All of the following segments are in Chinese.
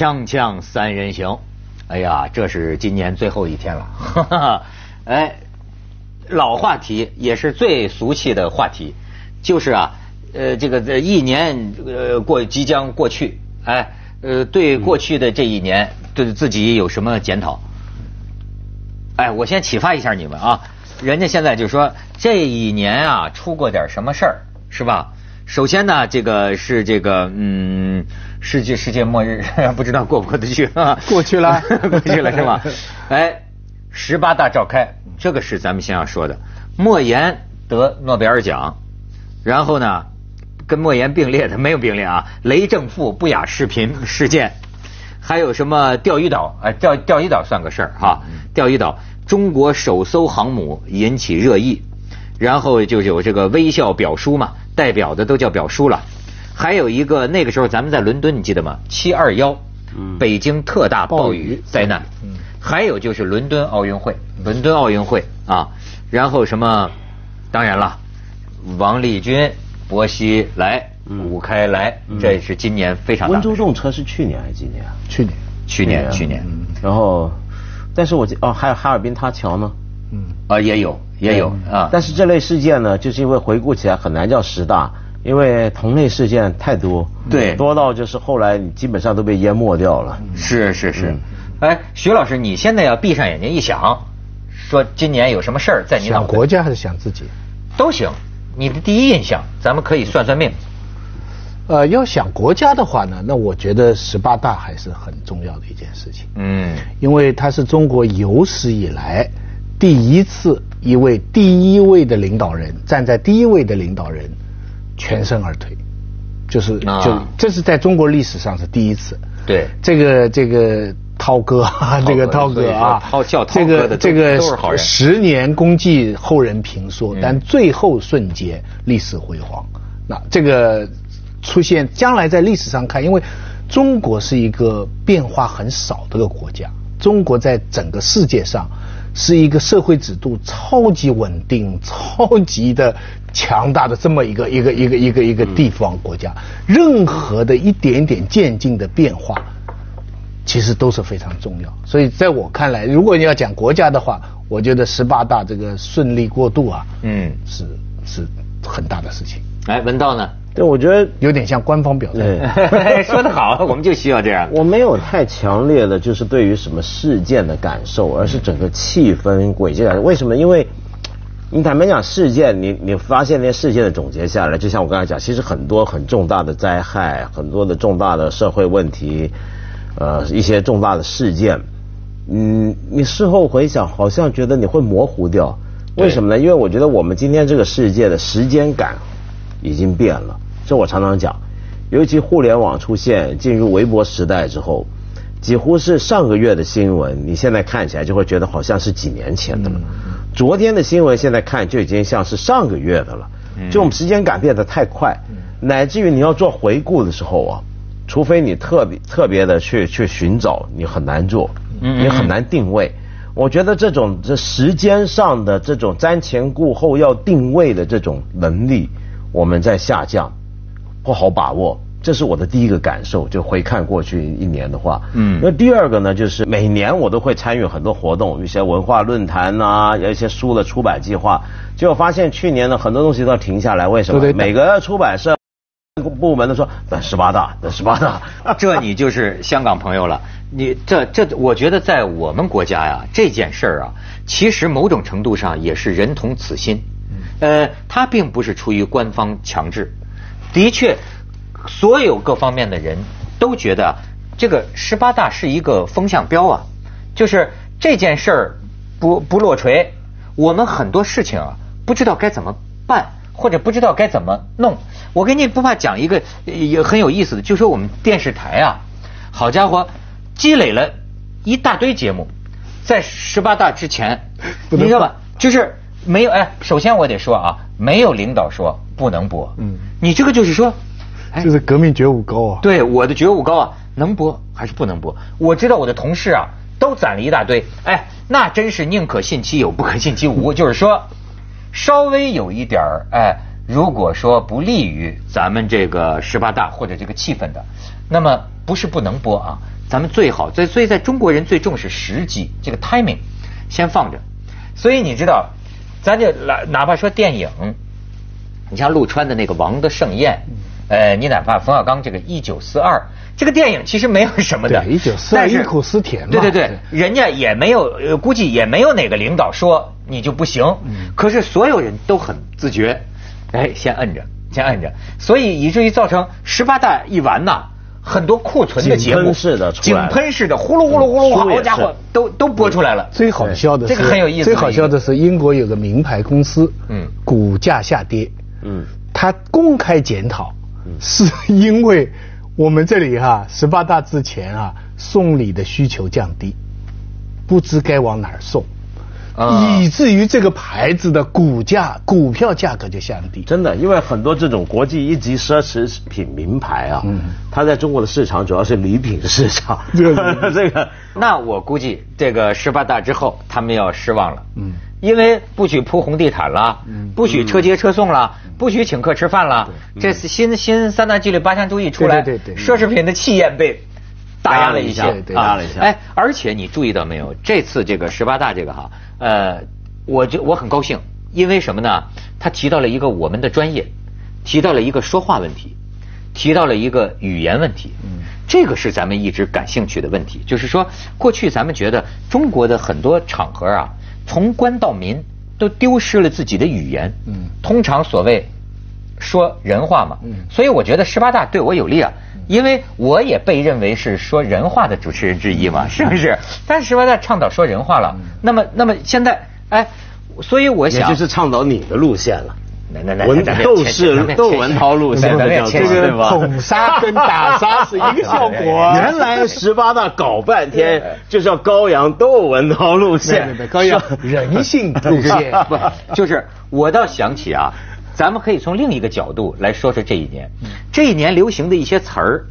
锵锵三人行，哎呀，这是今年最后一天了，哈哈，哎，老话题也是最俗气的话题，就是啊，呃，这个这一年呃过即将过去，哎，呃，对过去的这一年，对自己有什么检讨？哎，我先启发一下你们啊，人家现在就说这一年啊出过点什么事儿，是吧？首先呢，这个是这个嗯，世界世界末日，不知道过不过得去啊？过去了，过去了是吧？哎，十八大召开，这个是咱们先要说的。莫言得诺贝尔奖，然后呢，跟莫言并列的没有并列啊，雷政富不雅视频事件，还有什么钓鱼岛？哎，钓钓鱼岛算个事儿哈。钓鱼岛，中国首艘航母引起热议，然后就有这个微笑表叔嘛。代表的都叫表叔了，还有一个那个时候咱们在伦敦，你记得吗？七二幺，北京特大暴雨灾难，还有就是伦敦奥运会，伦敦奥运会啊，然后什么？当然了，王立军、薄熙来、伍开来，这是今年非常。温州动车是去年还是今年？去年，去年，去年。然后，但是我记哦，还有哈尔滨塌桥呢。嗯，啊，也有。也有啊，但是这类事件呢，就是因为回顾起来很难叫十大，因为同类事件太多，对，多到就是后来你基本上都被淹没掉了。是是是，哎，徐老师，你现在要闭上眼睛一想，说今年有什么事儿在你想国家还是想自己？都行，你的第一印象，咱们可以算算命。呃，要想国家的话呢，那我觉得十八大还是很重要的一件事情。嗯，因为它是中国有史以来。第一次，一位第一位的领导人站在第一位的领导人全身而退，就是就这是在中国历史上是第一次。对，这个这个涛哥，这个涛哥啊，这个这个十年功绩后人评说，但最后瞬间历史辉煌。那这个出现，将来在历史上看，因为中国是一个变化很少的个国家，中国在整个世界上。是一个社会制度超级稳定、超级的强大的这么一个一个一个一个一个地方国家，任何的一点点渐进的变化，其实都是非常重要。所以在我看来，如果你要讲国家的话，我觉得十八大这个顺利过渡啊，嗯，是是很大的事情。哎，文道呢？对，我觉得有点像官方表态。说得好，我们就需要这样。我没有太强烈的，就是对于什么事件的感受，而是整个气氛轨迹感。为什么？因为你坦白讲，事件，你你发现那些事件的总结下来，就像我刚才讲，其实很多很重大的灾害，很多的重大的社会问题，呃，一些重大的事件，嗯，你事后回想，好像觉得你会模糊掉。为什么呢？因为我觉得我们今天这个世界的时间感。已经变了，这我常常讲，尤其互联网出现、进入微博时代之后，几乎是上个月的新闻，你现在看起来就会觉得好像是几年前的了。昨天的新闻现在看就已经像是上个月的了，这种时间感变得太快，乃至于你要做回顾的时候啊，除非你特别特别的去去寻找，你很难做，你很难定位。我觉得这种这时间上的这种瞻前顾后要定位的这种能力。我们在下降，不好把握，这是我的第一个感受。就回看过去一年的话，嗯，那第二个呢，就是每年我都会参与很多活动，一些文化论坛呐，有一些书的出版计划。结果发现去年呢，很多东西都要停下来，为什么？每个出版社部门都说等十八大，等十八大。这你就是香港朋友了。你这这，我觉得在我们国家呀，这件事儿啊，其实某种程度上也是人同此心。呃，它并不是出于官方强制，的确，所有各方面的人都觉得这个十八大是一个风向标啊，就是这件事儿不不落锤，我们很多事情啊不知道该怎么办，或者不知道该怎么弄。我给你不怕讲一个也很有意思的，就说我们电视台啊，好家伙，积累了一大堆节目，在十八大之前，你知道吧？就是。没有哎，首先我得说啊，没有领导说不能播。嗯，你这个就是说，就是革命觉悟高啊。对，我的觉悟高啊，能播还是不能播？我知道我的同事啊，都攒了一大堆。哎，那真是宁可信其有，不可信其无。就是说，稍微有一点儿哎，如果说不利于咱们这个十八大或者这个气氛的，那么。不是不能播啊，咱们最好，所以所以在中国人最重视时机，这个 timing 先放着。所以你知道，咱就哪哪怕说电影，你像陆川的那个《王的盛宴》，呃，你哪怕冯小刚这个《一九四二》，这个电影其实没有什么的，对1942但是忆苦思甜嘛。对对对对，人家也没有，呃估计也没有哪个领导说你就不行，嗯。可是所有人都很自觉，哎，先摁着，先摁着，所以以至于造成十八大一完呐，很多库存的节目，井喷式的出井喷式的，呼噜呼噜呼噜，好家伙，都都播出来了。最好笑的是，这个很有意思最好笑的是，英国有个名牌公司，嗯。嗯，股价下跌，嗯，他公开检讨，是因为我们这里哈、十八大之前啊，送礼的需求降低，不知该往哪儿送，啊以至于这个牌子的股价、股票价格就下低。真的，因为很多这种国际一级奢侈品名牌啊，嗯。它在中国的市场主要是礼品市场，这个 这个那我估计这个十八大之后，他们要失望了。嗯。因为不许铺红地毯了，不许车接车送了，不许请客吃饭了。这是新新三大纪律八项注意出来，对对对对。奢侈品的气焰被打压了一下压了一下，对压了一下哎，而且你注意到没有？这次这个十八大这个哈，呃，我就我很高兴，因为什么呢？他提到了一个我们的专业，提到了一个说话问题，提到了一个语言问题。嗯，这个是咱们一直感兴趣的问题，就是说，过去咱们觉得中国的很多场合啊，从官到民都丢失了自己的语言。嗯通常所谓说人话嘛。嗯所以我觉得十八大对我有利啊，因为我也被认为是说人话的主持人之一嘛，是不是？但是十八大倡导说人话了，那么那么现在哎，所以我想就是倡导你的路线了。文斗士窦文涛路线咱们叫做谦虚对吧？捧杀跟打杀是一个效果 啊。原来十八大搞半天就是要高扬窦文涛路线人性路线，不，就是我倒想起啊，咱们可以从另一个角度来说说这一年，这一年流行的一些词儿。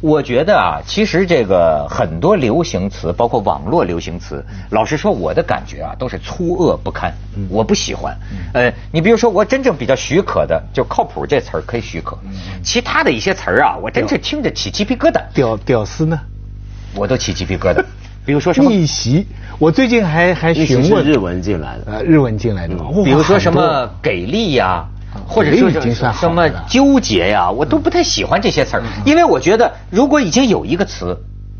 我觉得啊，其实这个很多流行词，包括网络流行词，老实说，我的感觉啊，都是粗恶不堪，我不喜欢。呃，你比如说，我真正比较许可的，就靠谱这词儿可以许可，其他的一些词儿啊，我真是听着起鸡皮疙瘩，屌屌丝呢？我都起鸡皮疙瘩。比如说什么，逆袭，我最近还还一询问。日文进来的。呃日文进来的嘛，比如说什么给力呀、或者说什么纠结呀、我都不太喜欢这些词儿，因为我觉得如果已经有一个词，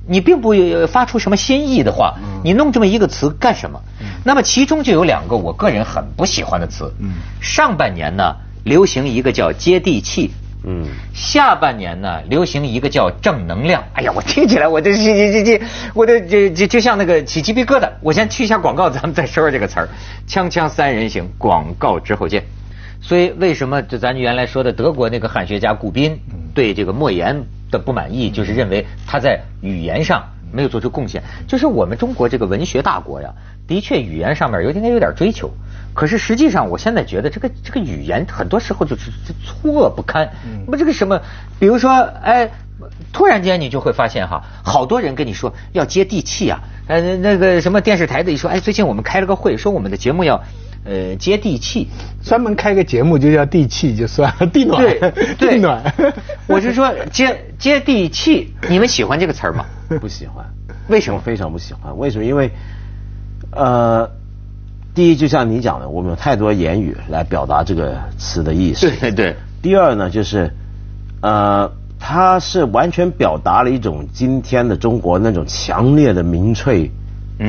你并不呃发出什么新意的话，你弄这么一个词干什么？那么其中就有两个我个人很不喜欢的词。上半年呢，流行一个叫接地气。嗯，下半年呢，流行一个叫正能量。哎呀，我听起来我这这这这，我这这这就像那个起鸡皮疙瘩。我先去一下广告，咱们再说说这个词儿。锵锵三人行，广告之后见。所以为什么就咱原来说的德国那个汉学家顾彬对这个莫言的不满意，就是认为他在语言上没有做出贡献。就是我们中国这个文学大国呀，的确语言上面有应该有点追求。可是实际上，我现在觉得这个这个语言很多时候就是这粗恶不堪。不，这个什么，比如说，哎，突然间你就会发现哈，好多人跟你说要接地气啊，呃，那个什么电视台的一说，哎，最近我们开了个会，说我们的节目要呃接地气。专门开个节目就叫地气就算了，地暖，对对地暖。我是说接接地气，你们喜欢这个词儿吗？不喜欢。为什么非常不喜欢。为什么？因为，呃，第一，就像你讲的，我们有太多言语来表达这个词的意思。对对。第二呢，就是，呃，它是完全表达了一种今天的中国那种强烈的民粹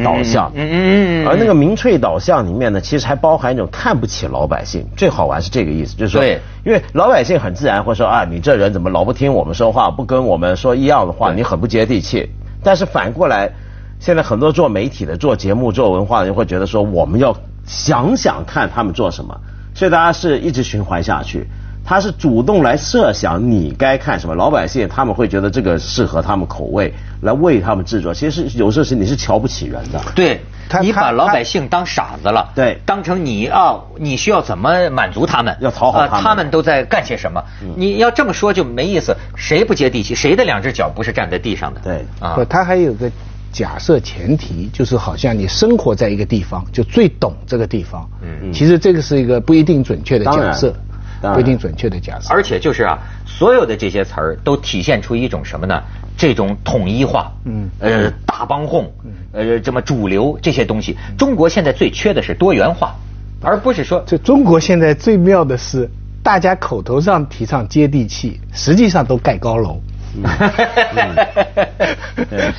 导向。嗯嗯嗯嗯而那个民粹导向里面呢，其实还包含一种看不起老百姓。最好玩是这个意思，就是说，对因为老百姓很自然会说啊，你这人怎么老不听我们说话，不跟我们说一样的话，你很不接地气。但是反过来，现在很多做媒体的、做节目、做文化的人会觉得说，我们要想想看他们做什么，所以大家是一直循环下去。他是主动来设想你该看什么，老百姓他们会觉得这个适合他们口味，来为他们制作。其实有时候是你是瞧不起人的。对，他他你把老百姓当傻子了，对当成你啊，你需要怎么满足他们，要讨好呃他们他们都在干些什么？你要这么说就没意思，谁不接地气？谁的两只脚不是站在地上的？对啊不，，它还有个假设前提，就是好像你生活在一个地方，就最懂这个地方。嗯嗯，其实这个是一个不一定准确的假设。不一定准确的假设。而且就是啊，所有的这些词儿都体现出一种什么呢？这种统一化，嗯，呃，大帮哄，呃，这么主流这些东西，中国现在最缺的是多元化，而不是说这中国现在最妙的是，大家口头上提倡接地气，实际上都盖高楼。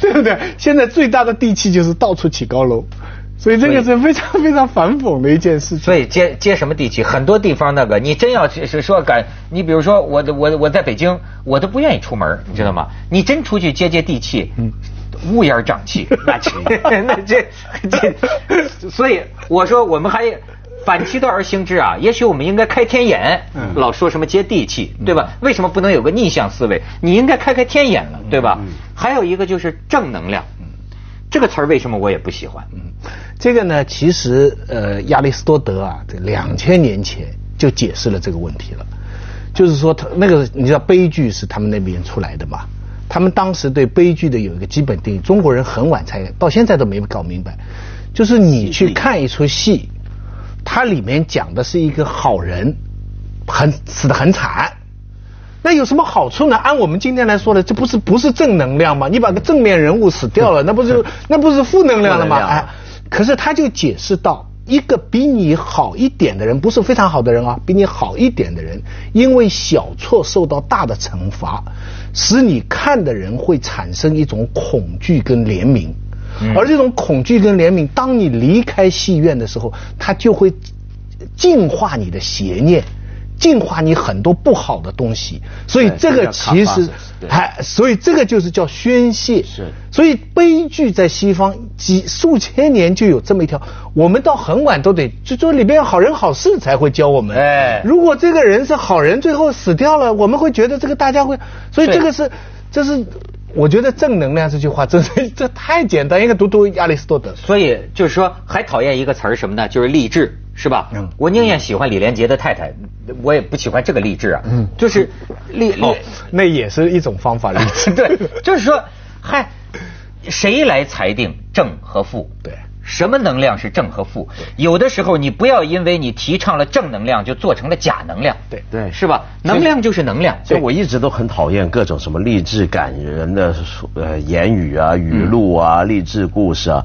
对不对？现在最大的地气就是到处起高楼，所以这个是非常 非常反讽的一件事情。所以接接什么地气？很多地方那个，你真要是说敢，你比如说我的我我在北京，我都不愿意出门，你知道吗？你真出去接接地气，嗯，乌烟瘴气，那这 那这这，所以我说我们还。反其道而行之啊！也许我们应该开天眼，老说什么接地气，对吧？为什么不能有个逆向思维？你应该开开天眼了，对吧？还有一个就是正能量，这个词儿为什么我也不喜欢？这个呢，其实呃，亚里士多德啊，这两千年前就解释了这个问题了，就是说他那个你知道悲剧是他们那边出来的嘛？他们当时对悲剧的有一个基本定义，中国人很晚才到现在都没搞明白，就是你去看一出戏。它里面讲的是一个好人，很死得很惨，那有什么好处呢？按我们今天来说呢，这不是不是正能量吗？你把个正面人物死掉了，那不是那不是负能量了吗？哎，可是他就解释到，一个比你好一点的人，不是非常好的人啊，比你好一点的人，因为小错受到大的惩罚，使你看的人会产生一种恐惧跟怜悯。而这种恐惧跟怜悯，当你离开戏院的时候，它就会净化你的邪念，净化你很多不好的东西。所以这个其实还，所以这个就是叫宣泄。是。所以悲剧在西方几数千年就有这么一条，我们到很晚都得就说里边好人好事才会教我们。哎。如果这个人是好人，最后死掉了，我们会觉得这个大家会，所以这个是这是。我觉得正能量这句话，真是 这太简单，应该读读亚里士多德。所以就是说，还讨厌一个词儿什么呢？就是励志，是吧？嗯。我宁愿喜欢李连杰的太太，我也不喜欢这个励志啊。嗯。就是励励，那也是一种方法励志。对，就是说，嗨，谁来裁定正和负？对。什么能量是正和负？有的时候你不要因为你提倡了正能量，就做成了假能量。对对，是吧？能量就是能量。所以我一直都很讨厌各种什么励志感人的呃言语啊、语录啊、励志故事啊。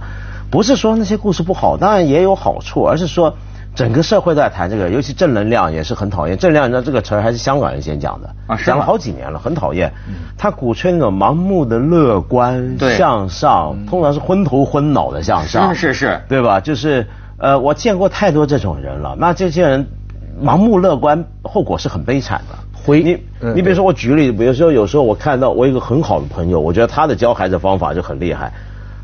不是说那些故事不好，当然也有好处，而是说。整个社会都在谈这个，尤其正能量也是很讨厌。正能量这个词儿还是香港人先讲的，讲了好几年了，很讨厌。他鼓吹那种盲目的乐观向上，通常是昏头昏脑的向上。是是是，对吧？就是呃，我见过太多这种人了。那这些人盲目乐观，后果是很悲惨的。回你，你比如说我举个例子，比如说有时候我看到我一个很好的朋友，我觉得他的教孩子方法就很厉害。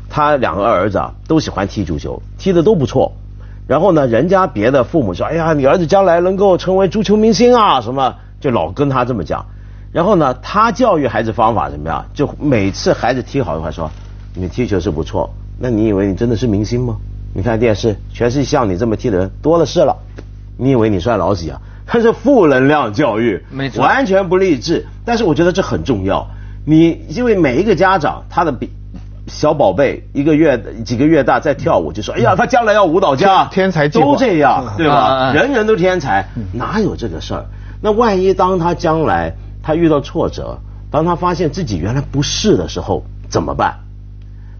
他两个儿子啊都喜欢踢足球，踢的都不错。然后呢，人家别的父母说：“哎呀，你儿子将来能够成为足球明星啊，什么就老跟他这么讲。”然后呢，他教育孩子方法怎么样？就每次孩子踢好的话说：“你踢球是不错，那你以为你真的是明星吗？你看电视，全是像你这么踢的人多了是了，你以为你算老几啊？”他是负能量教育，没错，完全不励志。但是我觉得这很重要，你因为每一个家长他的比。小宝贝一个月几个月大在跳舞，就说：“哎呀，他将来要舞蹈家，天才都这样，对吧？人人都天才，哪有这个事儿？那万一当他将来他遇到挫折，当他发现自己原来不是的时候怎么办？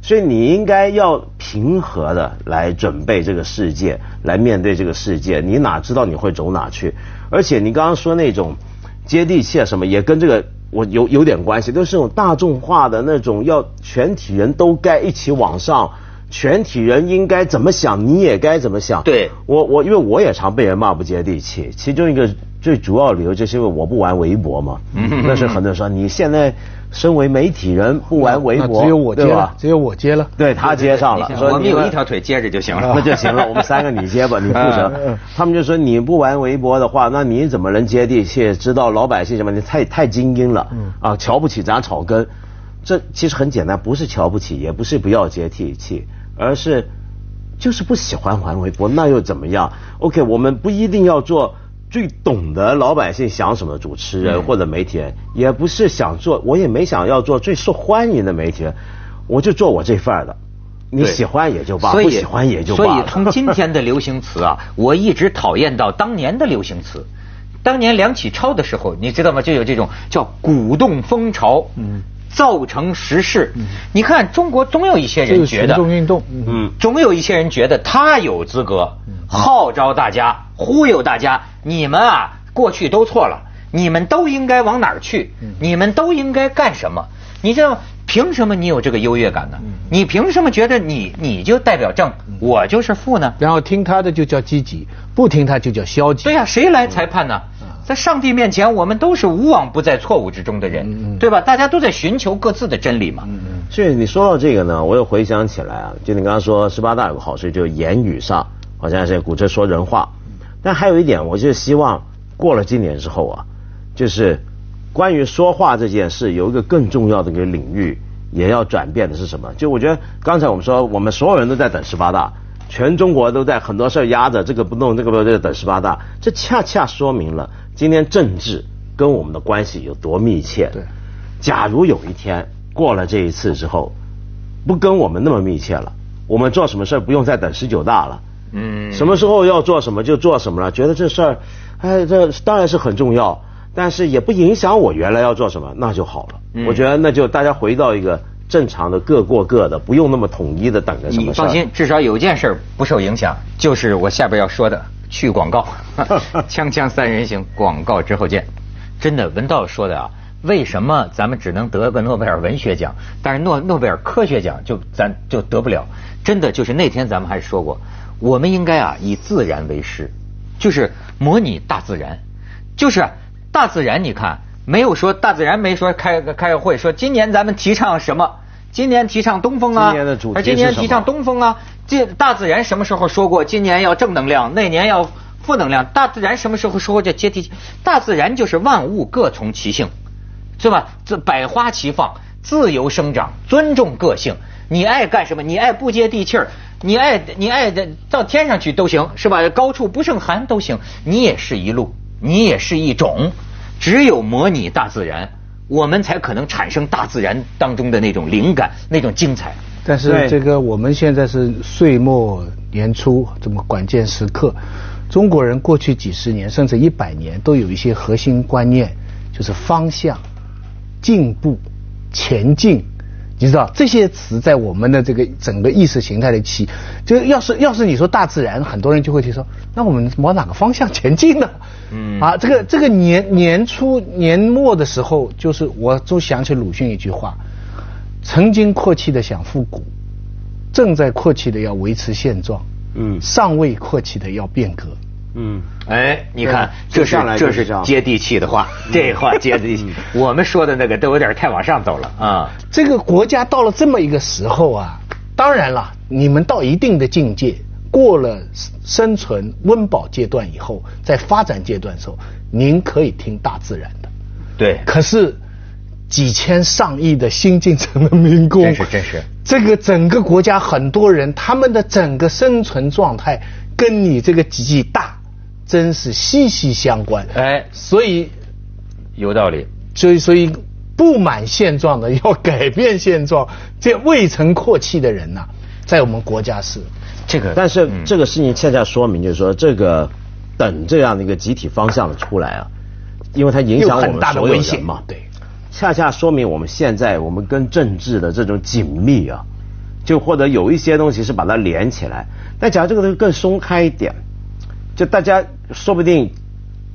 所以你应该要平和的来准备这个世界，来面对这个世界。你哪知道你会走哪去？而且你刚刚说那种接地气啊什么，也跟这个。”我有有点关系，都是那种大众化的那种，要全体人都该一起往上，全体人应该怎么想，你也该怎么想。对，我我因为我也常被人骂不接地气，其中一个最主要理由就是因为我不玩微博嘛。嗯那是很多人说你现在。身为媒体人不玩微博，只有我接了，只有我接了，对他接上了，说你有一条腿接着就行了，那就行了，我们三个你接吧，你 负责。他们就说你不玩微博的话，那你怎么能接地气？知道老百姓什么？你太太精英了，啊，瞧不起咱草根。这其实很简单，不是瞧不起，也不是不要接地气，而是就是不喜欢玩微博，那又怎么样？OK，我们不一定要做。最懂得老百姓想什么主持人或者媒体人，也不是想做，我也没想要做最受欢迎的媒体人，我就做我这份儿的。你喜欢也就罢，不喜欢也就罢。所以从今天的流行词啊，我一直讨厌到当年的流行词。当年梁启超的时候，你知道吗？就有这种叫鼓动风潮，嗯，造成时事。你看中国总有一些人觉得，群众运动，嗯，总有一些人觉得他有资格号召大家、忽悠大家。你们啊，过去都错了，你们都应该往哪儿去？你们都应该干什么？你知道吗？凭什么你有这个优越感呢？你凭什么觉得你你就代表正，我就是负呢？然后听他的就叫积极，不听他就叫消极。对呀，谁来裁判呢？在上帝面前，我们都是无往不在错误之中的人，对吧？大家都在寻求各自的真理嘛。所以你说到这个呢，我又回想起来啊，就你刚刚说十八大有个好处，就是言语上好像是鼓着说人话，但还有一点，我就希望过了今年之后啊，就是关于说话这件事，有一个更重要的一个领域也要转变的是什么？就我觉得刚才我们说，我们所有人都在等十八大，全中国都在很多事儿压着，这个不弄，这个不这个等十八大，这恰恰说明了今天政治跟我们的关系有多密切。对，假如有一天过了这一次之后，不跟我们那么密切了，我们做什么事儿不用再等十九大了。嗯，什么时候要做什么就做什么了，觉得这事儿，哎，这当然是很重要，但是也不影响我原来要做什么，那就好了。我觉得那就大家回到一个正常的各过各的，不用那么统一的等着什么事放心，至少有件事儿不受影响，就是我下边要说的去广告，锵锵三人行，广告之后见。真的，文道说的啊，为什么咱们只能得个诺贝尔文学奖，但是诺诺贝尔科学奖就咱就得不了？真的就是那天咱们还说过，我们应该啊以自然为师，就是模拟大自然，就是大自然。你看，没有说大自然没说开个开个会说今年咱们提倡什么？今年提倡东风啊，今年的主题而今年提倡东风啊。这大自然什么时候说过今年要正能量，那年要负能量？大自然什么时候说过这接地气？大自然就是万物各从其性。是吧？这百花齐放，自由生长，尊重个性。你爱干什么？你爱不接地气儿，你爱你爱的到天上去都行，是吧？高处不胜寒都行。你也是一路，你也是一种。只有模拟大自然，我们才可能产生大自然当中的那种灵感、那种精彩。但是这个我们现在是岁末年初这么关键时刻，中国人过去几十年甚至一百年都有一些核心观念，就是方向、进步、前进。你知道这些词在我们的这个整个意识形态的起，就要是要是你说大自然，很多人就会提说，那我们往哪个方向前进呢？嗯啊，这个这个年年初年末的时候，就是我就想起鲁迅一句话，曾经阔气的想复古，正在阔气的要维持现状，嗯尚未阔气的要变革。嗯，哎，你看，这是上来这是接地气的话，这话 接地气。我们说的那个都有点太往上走了啊。这个国家到了这么一个时候啊，当然了，你们到一定的境界，过了生存温饱阶段以后，在发展阶段的时候，您可以听大自然的。对，可是几千上亿的新进城的民工，真是真是这个整个国家很多人他们的整个生存状态跟你这个几大真是息息相关。哎所以有道理。所以所以不满现状的要改变现状，这未曾阔气的人呐、在我们国家是。这个，但是嗯这个事情恰恰说明，就是说这个等这样的一个集体方向的出来啊，因为它影响很们所有大的危险人嘛，对，恰恰说明我们现在我们跟政治的这种紧密啊，就或者有一些东西是把它连起来。但假如这个东西更松开一点，就大家说不定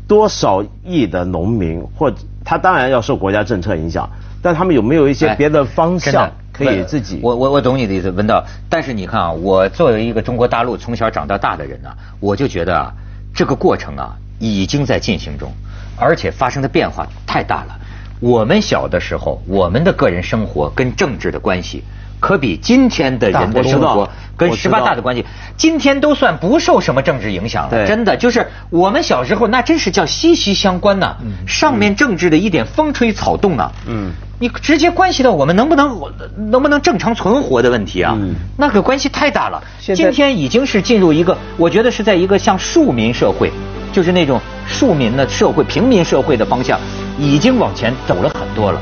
多少亿的农民，或者他当然要受国家政策影响，但他们有没有一些哎别的方向可以自己？我我我懂你的意思，文道。但是你看啊，我作为一个中国大陆从小长到大的人呢、我就觉得啊，这个过程啊已经在进行中，而且发生的变化太大了。我们小的时候，我们的个人生活跟政治的关系，可比今天的人的生活跟十八大的关系，今天都算不受什么政治影响了。真的就是我们小时候那真是叫息息相关呐、上面政治的一点风吹草动啊，嗯。你直接关系到我们能不能能不能正常存活的问题啊，嗯。那个关系太大了。今天已经是进入一个，我觉得是在一个像庶民社会，就是那种庶民的社会、平民社会的方向，已经往前走了很多了。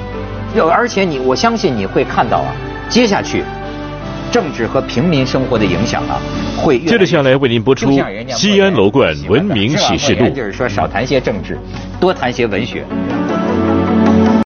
要而且你，我相信你会看到啊，接下去政治和平民生活的影响啊，会接着下来为您播出《西安楼冠文明启示录》，就是说少谈些政治，多谈些文学。